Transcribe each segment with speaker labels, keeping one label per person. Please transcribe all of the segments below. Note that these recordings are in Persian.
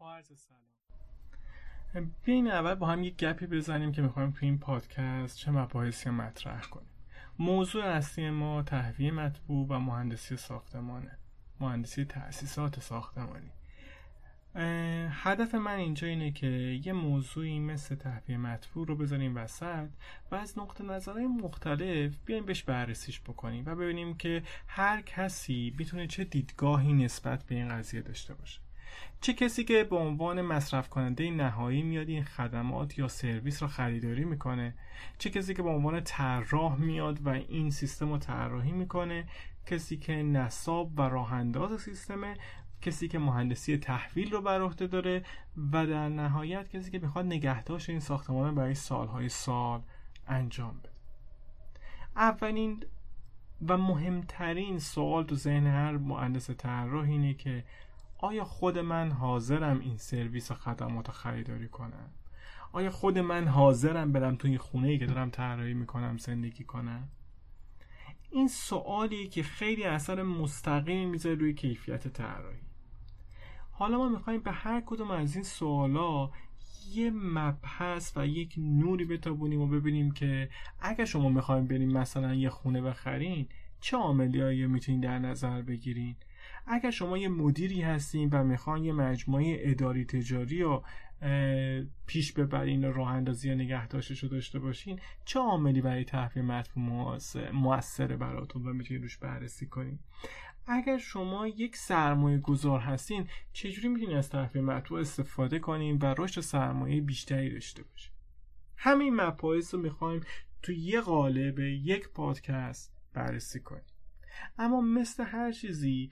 Speaker 1: با عرض سلام. بیاین اول با هم یک گپی بزنیم که می‌خوایم تو این پادکست چه مباحثی مطرح کنیم. موضوع اصلی ما تهویه مطبوع و مهندسی ساختمانه. مهندسی تأسیسات ساختمانی. هدف من اینجا اینه که یه موضوعی مثل تهویه مطبوع رو بذاریم وسط و از نقطه نظرهای مختلف بیایم بهش بررسیش بکنیم و ببینیم که هر کسی می‌تونه چه دیدگاهی نسبت به این قضیه داشته باشه. چه کسی که به عنوان مصرف کننده نهایی میاد این خدمات یا سرویس را خریداری می‌کنه؟ چه کسی که به عنوان طراح میاد و این سیستم رو طراحی می‌کنه؟ کسی که نصاب و راه انداز سیستمه؟ کسی که مهندسی تحویل رو بر عهده داره؟ و در نهایت کسی که می‌خواد نگهداشت این ساختمان برای سالهای سال انجام بده. اولین و مهمترین سوال تو ذهن هر مهندس طراح اینه که آیا خود من حاضرم این سرویس و خدمات رو خریداری کنم؟ آیا خود من حاضرم برم تو این خونه ای که دارم طراحی می‌کنم زندگی کنم؟ این سوالی که خیلی اثر مستقیمی می‌ذاره روی کیفیت طراحی. حالا ما می‌خوایم به هر کدوم از این سوالا یه مبحث و یک نوری بتابونیم و ببینیم که اگر شما می‌خوایم بریم مثلا یه خونه بخرین چه عاملی می‌تونین در نظر بگیرین؟ اگر شما یه مدیری هستین و می‌خواین یه مجموعه اداری تجاری رو پیش ببرین و راه اندازی یا نگهداشتش رو داشته باشین چه عاملی برای تحویل مطبوع موثره براتون و می‌تونید روش بررسی کنین؟ اگر شما یک سرمایه گذار هستین چجوری می‌تونید از تحویل مطبوع استفاده کنین و رشد سرمایه بیشتری داشته باشین؟ همین مباحث رو می‌خوایم تو یه قالب یک پادکست بررسی کنیم. اما مثل هر چیزی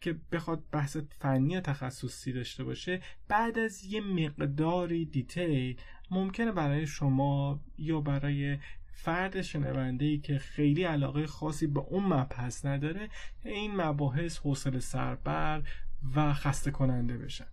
Speaker 1: که بخواد بحث فنی یا تخصصی داشته باشه بعد از یه مقداری دیتیل ممکنه برای شما یا برای فرد شنونده ای که خیلی علاقه خاصی به اون مبحث نداره این مباحث حوصله سربر و خسته کننده بشن.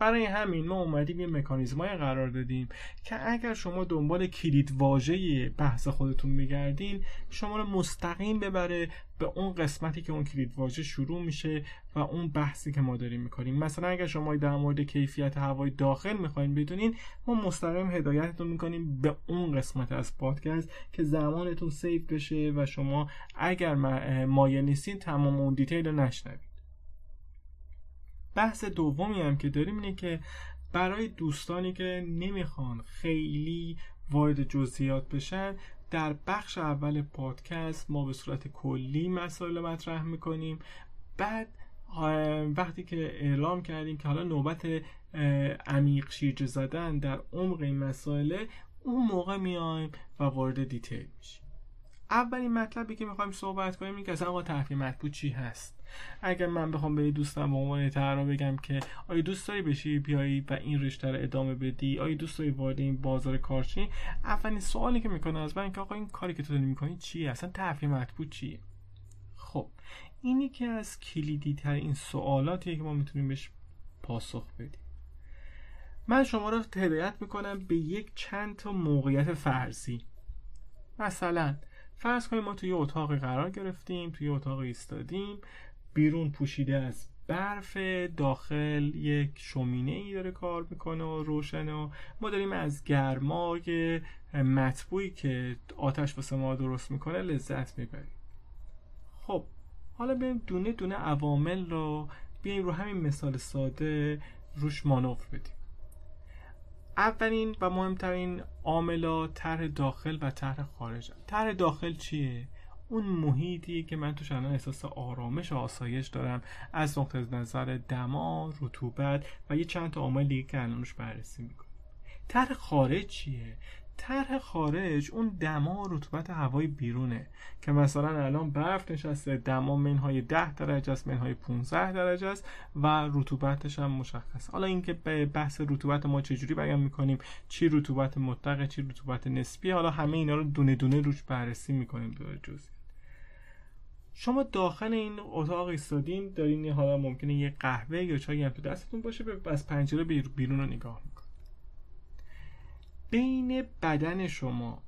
Speaker 1: برای همین ما اومدیم یه مکانیزمای قرار دادیم که اگر شما دنبال کلید واژه بحث خودتون میگردین شما رو مستقیم ببره به اون قسمتی که اون کلید واژه شروع میشه و اون بحثی که ما داریم می‌کنیم. مثلا اگر شما در مورد کیفیت هوای داخل می‌خواین بدونین ما مستقیم هدایتتون می‌کنیم به اون قسمت از پادکست که زمانتون سیف بشه و شما اگر مایل نیستین تمام اون دیتیل رو نشنوید بحث دومی هم که داریم اینه که برای دوستانی که نمی‌خوان خیلی وارد جزئیات بشن در بخش اول پادکست ما به صورت کلی مسائل مطرح می‌کنیم. بعد وقتی که اعلام کردیم که حالا نوبت عمیق شیرجه زدن در عمق این مسائل اون موقع میایم و وارد دیتیل میشیم. اولین مطلبی که می‌خوایم صحبت کنیم این که اصلا تحویل مطبوع چی هست؟ اگر من بخوام به دوستم به عنوان طراح بگم که آیا دوست داری بشی بیایی و این رشته رو ادامه بدی؟ آیا دوست داری وارد این بازار کار شی اولین سوالی که می‌کنه از من که آقا این کاری که تو داری می‌کنی چیه؟ اصلا تحویل مطبوع چیه؟ خب اینی که از کلیدی تر این سوالاتیه که ما می‌تونیم بهش پاسخ بدیم. من شما رو هدایت می‌کنم به یک چند تا موقعیت فرضی. مثلا فرض کنیم ما توی اتاق قرار گرفتیم توی اتاق ایستادیم. بیرون پوشیده از برف داخل یک شومینه ای داره کار می‌کنه و روشنه و ما داریم از گرمای مطبوعی که آتش واسه ما درست می‌کنه لذت می‌بریم. خب حالا بریم دونه دونه عوامل رو بیایم رو همین مثال ساده روش مانور بدیم. اولین و مهمترین عاملا طرح داخل و طرح خارج طرح داخل چیه؟ اون محیطی که من توش الان احساس آرامش و آسایش دارم. از نقطه نظر دما رطوبت و یه چند تا عامل دیگه که الانش بررسی می‌کنم طرح خارج چیه؟ طرح خارج اون دما رطوبت هوای بیرونه که مثلا الان برف نشسته دما منهای 10 درجه است منهای 15 درجه است و رطوبتش هم مشخص. حالا اینکه به بحث رطوبت ما چجوری بیان می‌کنیم چی رطوبت مطلقه چی رطوبت نسبی حالا همه اینا رو دونه دونه روش بررسی می‌کنیم به جزئی شما داخل این اتاق ایستادین دارین حالا ممکنه یه قهوه یا چای هم تو دستتون باشه از پنجره بیرون رو نگاه می‌کنید بین بدن شما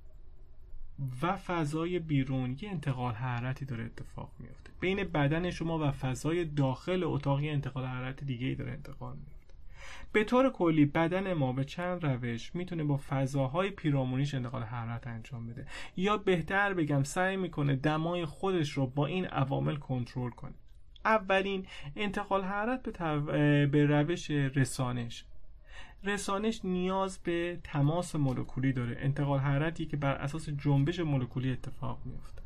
Speaker 1: و فضای بیرون یه انتقال حرارتی داره اتفاق میفته بین بدن شما و فضای داخل اتاق یه انتقال حرارت دیگه ای داره انتقال میفته به طور کلی بدن ما به چند روش می‌تونه با فضاهای پیرامونیش انتقال حرارت انجام بده. یا بهتر بگم سعی می‌کنه دمای خودش رو با این عوامل کنترل کنه. اولین انتقال حرارت به, به روش رسانش. رسانش نیاز به تماس مولکولی داره. انتقال حرارتی که بر اساس جنبش مولکولی اتفاق میفته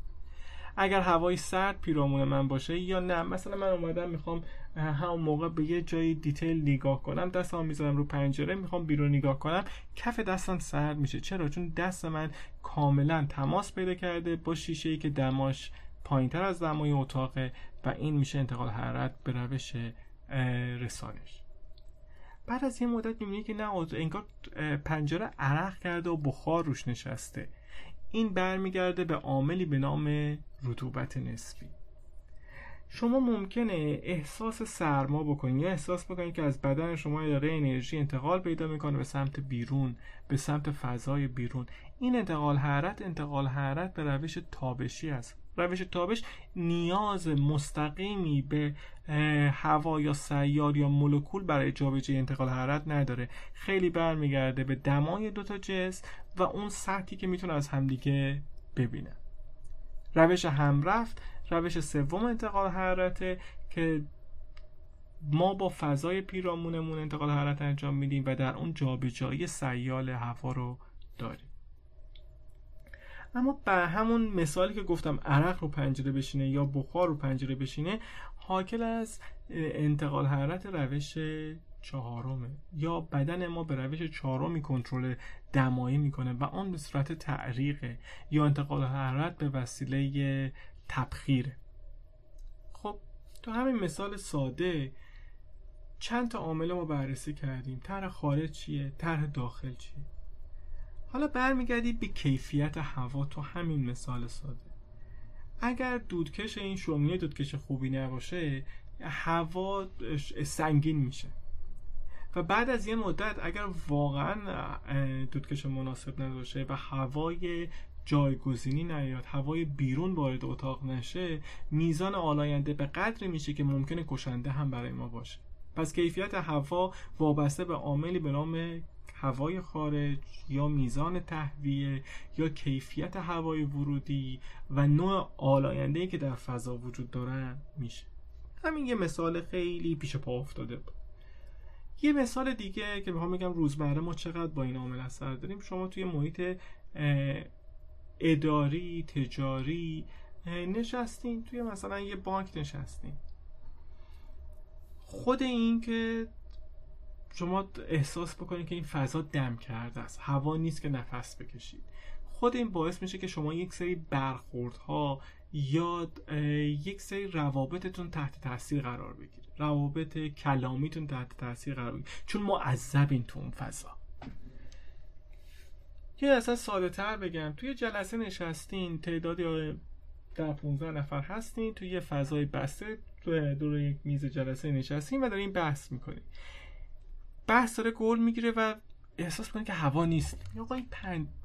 Speaker 1: اگر هوای سرد پیرامون من باشه یا نه. مثلا من اومدم می‌خوام همون موقع به یه جایی دیتیل نگاه کنم. دستم می‌ذارم رو پنجره می‌خوام بیرون نگاه کنم. کف دستم سرد میشه. چرا؟ چون دست من کاملا تماس پیدا کرده با شیشه ای که دماش پایینتر از دمای اتاقه و این میشه انتقال حرارت به روش رسانش. بعد از یه مدت می‌بینی که نه انگار پنجره عرق کرده و بخار روش نشسته. این برمیگرده به عاملی به نام رطوبت نسبی. شما ممکنه احساس سرما بکنید یا احساس بکنید که از بدن شما داره انرژی انتقال پیدا می‌کنه به سمت بیرون به سمت فضای بیرون. این انتقال حرارت انتقال حرارت به روش تابشی است. روش تابش نیاز مستقیمی به هوا یا سیار یا مولکول برای جابجایی انتقال حرارت نداره. خیلی برمیگرده به دمای دوتا جنس و اون سطحی که می‌تونه از همدیگه ببینه. روش همرفت روش سوم انتقال حرارته که ما با فضای پیرامونمون انتقال حرارت انجام میدیم و در اون جابجایی سیال هوا رو داریم. اما به همون مثالی که گفتم عرق رو پنجره بشینه یا بخار رو پنجره بشینه حاکل از انتقال حرارت روش چهارمه. یا بدن ما به روش چهارمی کنترل دمایی می‌کنه و آن به صورت تعریقه یا انتقال حرارت به وسیله تبخیره. خب تو همین مثال ساده چند تا عامل ما بررسی کردیم. طرح خارج چیه؟ طرح داخل چیه؟ حالا برمیگردی به کیفیت هوا تو همین مثال ساده. اگر دودکش این شومیه دودکش خوبی نباشه هوا سنگین میشه. و بعد از یه مدت اگر واقعا دودکش مناسب نداشه و هوای جایگزینی نیاد هوای بیرون وارد اتاق نشه میزان آلاینده به قدری میشه که ممکنه کشنده هم برای ما باشه. پس کیفیت هوا وابسته به عاملی به نام هوای خارج یا میزان تهویه یا کیفیت هوای ورودی و نوع آلاینده که در فضا وجود دارن میشه. همین یه مثال خیلی پیش پا افتاده بود. یه مثال دیگه که بخوام بگم روزمره ما چقدر با این عامل اثر داریم. شما توی محیط اداری تجاری نشستین. توی مثلا یه بانک نشستین. خود این که شما احساس بکنید که این فضا دم کرده است. هوا نیست که نفس بکشید. خود این باعث میشه که شما یک سری برخوردها یا یک سری روابطتون تحت تاثیر قرار بگیره. روابط کلامیتون تحت تاثیر قرار بگیره. چون معذبین تو اون فضا. یه اصلا ساده تر بگم. توی جلسه نشستین تعدادی در 15 نفر هستین. توی یه فضای بسته دور یک میز جلسه نشستین و دارین بحث می‌کنین. بحث داره گل می‌گیره و احساس کنه که هوا نیست. یا آقا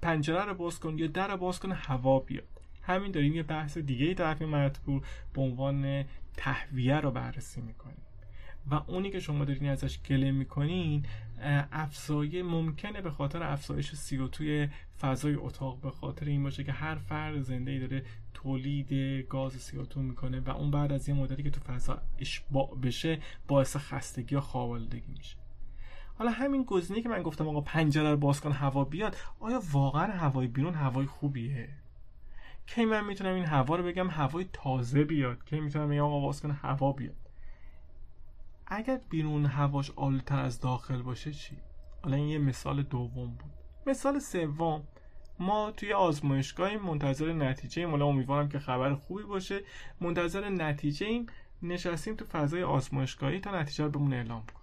Speaker 1: پنجره رو باز کن یا در رو باز کن هوا بیاد همین داریم یه بحث دیگه طرف مطبوع به عنوان تهویه رو بررسی می‌کنیم. و اونی که شما دارین ازش گله می‌کنین افزایه ممکنه به خاطر افزایش سی توی فضای اتاق. به خاطر این باشه که هر فرد زنده ای داره تولید گاز سی می‌کنه و اون بعد از یه مدتی که تو فضا اشباع بشه باعث خستگی یا خوابالودگی میشه. حالا همین گزینه که من گفتم آقا پنجره رو باز کن هوا بیاد آیا واقعا هوای بیرون هوای خوبیه؟ کی من می‌تونم این هوا رو بگم هوای تازه بیاد؟ کی می‌تونم بگم آقا باز کن هوا بیاد؟ اگر بیرون هواش آلودتر از داخل باشه چی؟ حالا این یه مثال دوم بود. مثال سوم ما توی آزمایشگاهی منتظر نتیجه ایم امیدوارم که خبر خوبی باشه. منتظر نتیجه ایم نشستیم تو فضای آزمایشگاهی تا نتیجه رو بهمون اعلام کنیم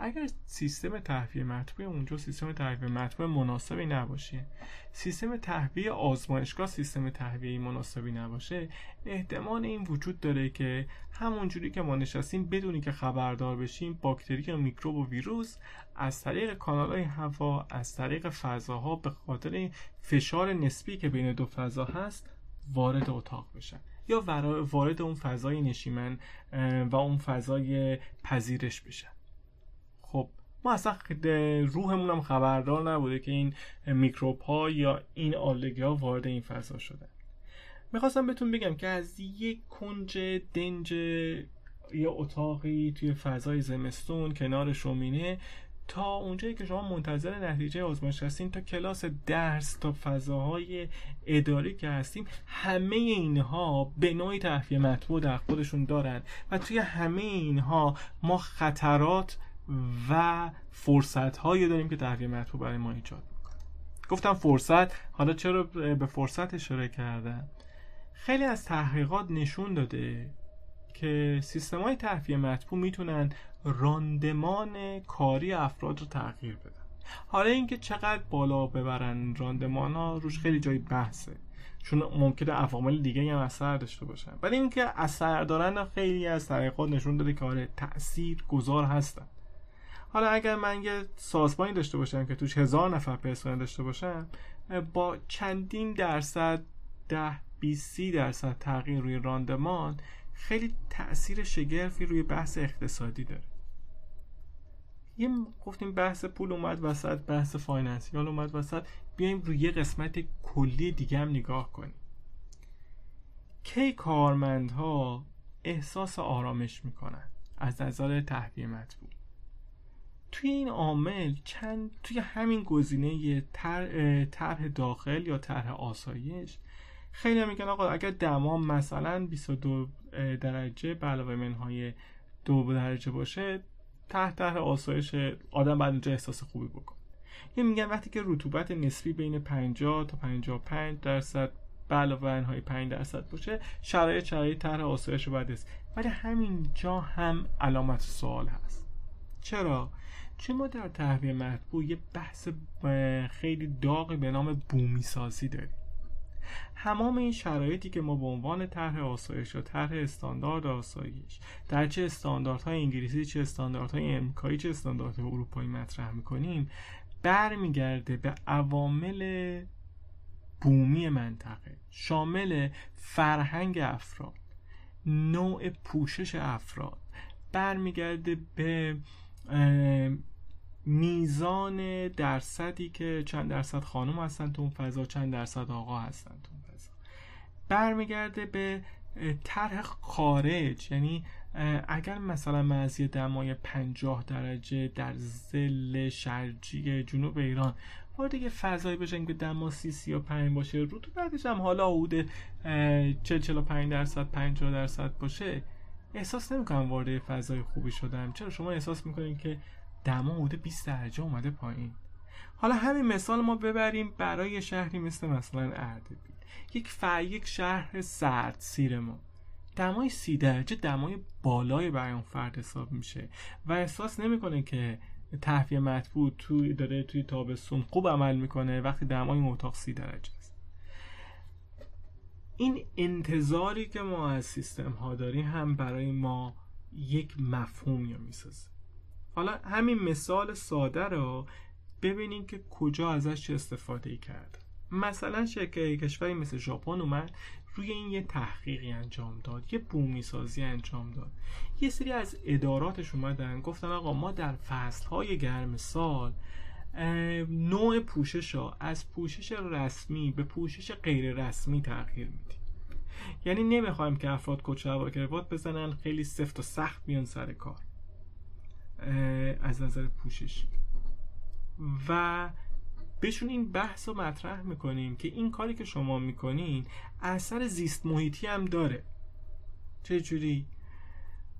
Speaker 1: اگر سیستم تهویه مطبوع اونجا سیستم تهویه مطبوع مناسبی نباشه سیستم تهویه آزمایشگاه سیستم تهویه مناسبی نباشه احتمال این وجود داره که همونجوری که ما نشستیم بدونی که خبردار بشیم باکتری یا میکروب و ویروس از طریق کانال های هوا از طریق فضاها به خاطر فشار نسبی که بین دو فضا هست وارد اتاق بشن یا وارد اون فضای نشیمن و اون فضای پذیرش بشن. ما اصلا روحمون هم خبردار نبوده که این میکروب ها یا این آلگی ها وارد این فضا شدن. می‌خواستم بهتون بگم که از یک کنج دنج یا اتاقی توی فضای زمستون کنار شومینه تا اونجایی که شما منتظر نتیجه آزمایش هستین تا کلاس درس تا فضاهای اداری که هستیم همه اینها به نوعی تحفیه مطبوع در خودشون دارن و توی همه اینها ما خطرات و فرصت هایی داریم که تحفیه مطبوع برای ما ایجاد می‌کنه. گفتم فرصت حالا چرا به فرصت اشاره کردم؟ خیلی از تحقیقات نشون داده که سیستم های تحفیه مطبوع می‌تونن راندمان کاری افراد رو تغییر بدن. حالا اینکه چقدر بالا ببرن راندمان ها روش خیلی جای بحثه. چون ممکنه عوامل دیگه هم اثر داشته باشن. ولی اینکه اثر دارن خیلی از تحقیقات نشون داده که آره تاثیر گذار هستن. حالا اگر من یه سازمانی داشته باشم که توش هزار نفر پرسنل داشته باشم با چندین درصد ده 20 درصد تغییر روی راندمان خیلی تاثیر شگرفی روی بحث اقتصادی داره. یه گفتیم بحث پول اومد وسط بحث financial اومد وسط بیایم روی یه قسمت کلی دیگه هم نگاه کنیم. کی کارمندها احساس آرامش می‌کنن از نظر تهویه مطبوع توی این عامل چند توی همین گزینه طرح داخل یا طرح آسایش خیلی میگن آقا اگر دما مثلا 22 درجه به علاوه منهای دو درجه باشه تحت تحت آسایش آدم بعد اونجا احساس خوبی بکن. یه میگن وقتی که رطوبت نسبی بین 50 تا 55 درصد به علاوه منهای 5 درصد باشه شرایط شرایط طرح آسایش رو باید است ولی همینجا هم علامت سوال هست. چرا؟ چون ما در تهویه مطبوع یه بحث خیلی داغی به نام بومی سازی داریم. تمام این شرایطی که ما به عنوان طرح آسایش یا طرح استاندارد آسایش در چه استانداردهای انگلیسی چه استانداردهای امریکایی چه استانداردهای اروپایی مطرح می‌کنیم برمیگرده به عوامل بومی منطقه. شامل فرهنگ افراد نوع پوشش افراد. برمیگرده به میزان درصدی که چند درصد خانم هستن تو اون فضا چند درصد آقا هستن تو اون فضا. برمیگرده به طرح خارج. یعنی اگر مثلا یه دمای 50 درجه در زل شرجی جنوب ایران وارد یه فضایی بشن که دما سی سی و پنج باشه رطوبتش هم حالا حدود 40 45 درصد 50 درصد باشه احساس نمی‌کنم وارد فضای خوبی شدم. چرا شما احساس می‌کنین که دما حدود 20 درجه اومده پایین؟ حالا همین مثال ما ببریم برای شهری مثل مثلا اردبیل. یک ف... یک شهر سرد سیر ما. دمای سی درجه دمای بالای برای اون فرد حساب میشه و احساس نمی‌کنه که تهویه مطبوع توی داره توی تابستون خوب عمل می‌کنه وقتی دمای این اتاق سی درجه. این انتظاری که ما از سیستم ها داریم هم برای ما یک مفهوم یا می‌سازه. حالا همین مثال ساده رو ببینیم که کجا ازش چه استفاده کرد. مثلا شرکت کشوری مثل ژاپن اومد روی این یه تحقیقی انجام داد یه بومی سازی انجام داد. یه سری از اداراتش اومدن گفتن آقا ما در فصلهای گرم سال نوع پوشش ها. از پوشش رسمی به پوشش غیر رسمی تغییر میدیم. یعنی نمی‌خوایم که افراد کت و کروات بزنن خیلی سفت و سخت بیان سر کار. از نظر پوشش. و بهشون این بحث رو مطرح می‌کنیم که این کاری که شما می‌کنین اثر زیست محیطی هم داره. چه؟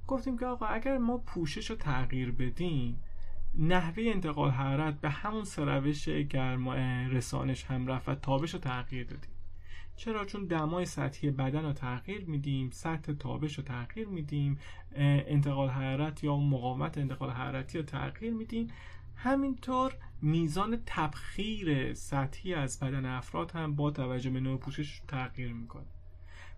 Speaker 1: گفتیم که آقا اگر ما پوشش رو تغییر بدیم نحوه انتقال حرارت به همون سروش گرما رسانش هم رفت و تابش رو تغییر دادیم. چرا؟ چون دمای سطحی بدن رو تغییر میدیم سطح تابش رو تغییر میدیم انتقال حرارت یا مقاومت انتقال حرارتی رو تغییر میدیم. همینطور میزان تبخیر سطحی از بدن افراد هم با توجه به نوع پوشش تغییر می‌کنه.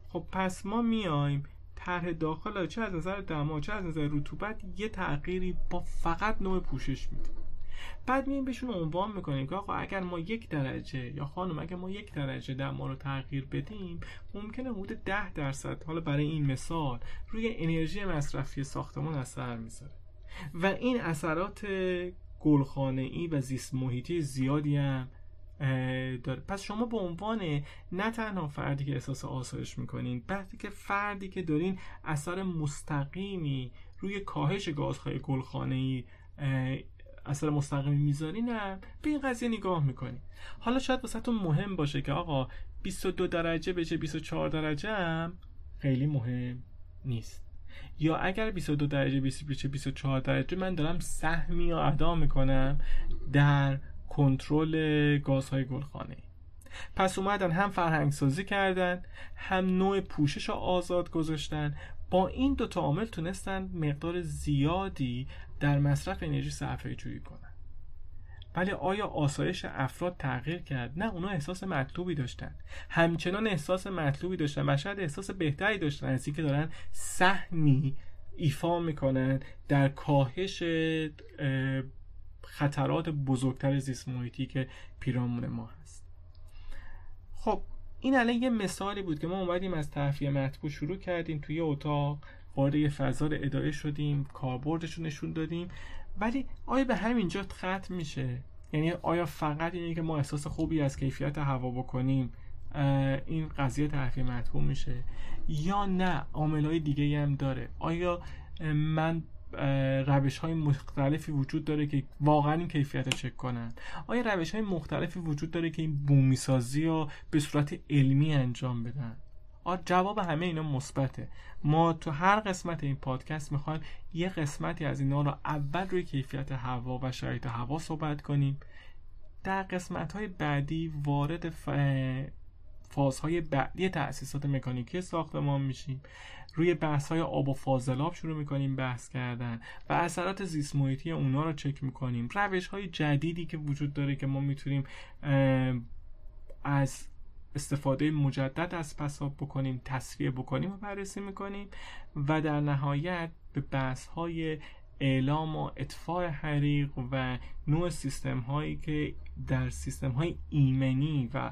Speaker 1: خب پس ما میایم طرح داخل چه از نظر دما چه از نظر رطوبت یه تغییری با فقط نوع پوشش میدیم بعد میایم بهشون عنوان می‌کنیم که آقا اگر ما یک درجه یا خانم اگر ما یک درجه دما رو تغییر بدیم ممکنه حدود ده درصد حالا برای این مثال روی انرژی مصرفی ساختمان اثر می‌ذاره. و این اثرات گلخانه ای و زیست محیطی زیادی هم داره. پس شما به عنوان نه تنها فردی که احساس آسایش می‌کنین بلکه که فردی که دارین اثر مستقیمی روی کاهش گازهای گلخانه ای اثر مستقیمی می‌ذارین به این قضیه نگاه می‌کنین. حالا شاید واسهتون مهم باشه که آقا 22 درجه بشه 24 درجه هم خیلی مهم نیست. یا اگر 22 درجه بشه 24 درجه من دارم سهمی یا ادا می‌کنم در کنترل گازهای گلخانه. پس اومدن هم فرهنگ سازی کردن هم نوع پوشش رو آزاد گذاشتن. با این دو عامل تونستن مقدار زیادی در مصرف انرژی صرفه جویی کنن. ولی آیا آسایش افراد تغییر کرد؟ نه اونا احساس مطلوبی داشتن. همچنان احساس مطلوبی داشتن و شاید احساس بهتری داشتن از اینکه دارن سهمی ایفا می‌کنن در کاهش خطرات بزرگتر زیست محیطی که پیرامون ما هست. خب این الان یه مثالی بود که ما اومدیم از تحفیه مطبوع شروع کردیم توی اتاق وارد یه فضا رو اداره شدیم کاربردش رو نشون دادیم. ولی آیا به همینجا ختم میشه؟ یعنی آیا فقط اینه که ما احساس خوبی از کیفیت هوا بکنیم این قضیه تحفیه مطبوع میشه؟ یا نه های دیگه هم داره. آیا من روش های مختلفی وجود داره که واقعا این کیفیت رو چک کنن. آیا روش های مختلفی وجود داره که این بومی سازی رو به صورت علمی انجام بدن؟ جواب همه اینا مثبته. ما تو هر قسمت این پادکست می‌خوایم یه قسمتی از اینا رو اول روی کیفیت هوا و شرایط هوا صحبت کنیم. در قسمت های بعدی وارد ف... فازهای بعدی تأسیسات مکانیکی ساختمان میشیم. روی بحث های آب و فاضلاب شروع می‌کنیم بحث کردن و اثرات زیست محیطی اونا رو چک می‌کنیم. روش های جدیدی که وجود داره که ما می‌تونیم از استفاده مجدد از پساب بکنیم تصفیه بکنیم و بررسی می‌کنیم و در نهایت به بحث های اعلام و اطفاع حریق و نوع سیستم هایی که در سیستم های ایمنی و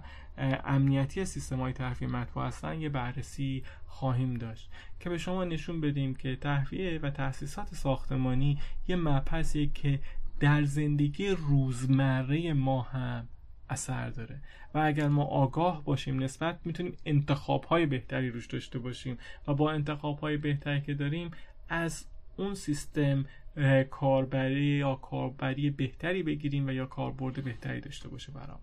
Speaker 1: امنیتی سیستم های تحفیه مطبوع هستن یه بررسی خواهیم داشت که به شما نشون بدیم که تحفیه و تاسیسات ساختمانی یه مبحثیه که در زندگی روزمره ما هم اثر داره. و اگر ما آگاه باشیم نسبت می‌تونیم انتخاب های بهتری روش داشته باشیم و با انتخاب های بهتری که داریم از اون سیستم کاربری یا کاربری بهتری بگیریم و یا کاربرد بهتری داشته باشه برام